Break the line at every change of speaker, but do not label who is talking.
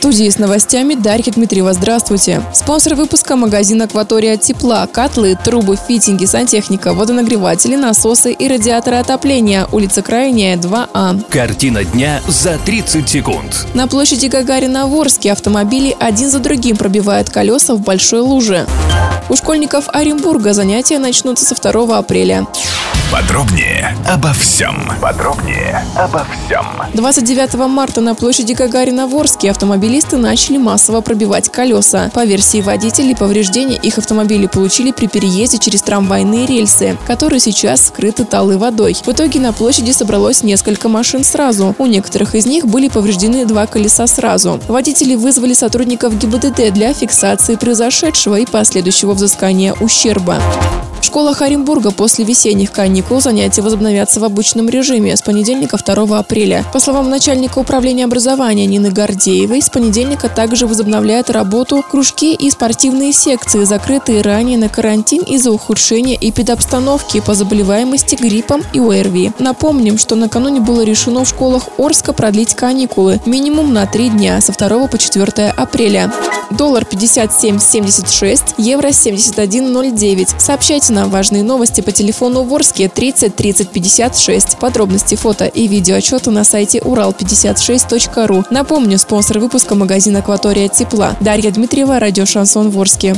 Студии с новостями Дарья Дмитриева. Здравствуйте. Спонсор выпуска – магазин «Акватория тепла». Котлы, трубы, фитинги, сантехника, водонагреватели, насосы и радиаторы отопления. Улица Крайняя, 2А.
Картина дня за 30 секунд.
На площади Гагарина в Орске автомобили один за другим пробивают колеса в большой луже. У школьников Оренбурга занятия начнутся со 2 апреля.
Подробнее обо всем. Подробнее обо всем.
29 марта на площади Гагарина в Орске автомобилисты начали массово пробивать колеса. По версии водителей, повреждения их автомобили получили при переезде через трамвайные рельсы, которые сейчас скрыты талой водой. В итоге на площади собралось несколько машин сразу. У некоторых из них были повреждены два колеса сразу. Водители вызвали сотрудников ГИБДД для фиксации произошедшего и последующего взыскания ущерба. Школах Оренбурга после весенних каникул занятия возобновятся в обычном режиме с понедельника 2 апреля. По словам начальника управления образования Нины Гордеевой, с понедельника также возобновляют работу кружки и спортивные секции, закрытые ранее на карантин из-за ухудшения эпидобстановки по заболеваемости гриппом и ОРВИ. Напомним, что накануне было решено в школах Орска продлить каникулы минимум на три дня с 2 по 4 апреля. Доллар 57.76, евро 71.09. Сообщайте нам важные новости по телефону Ворске 30 30 56. Подробности фото и видеоотчеты на сайте урал56.ру. Напомню, спонсор выпуска магазин «Акватория тепла». Дарья Дмитриева, радио «Шансон Ворске».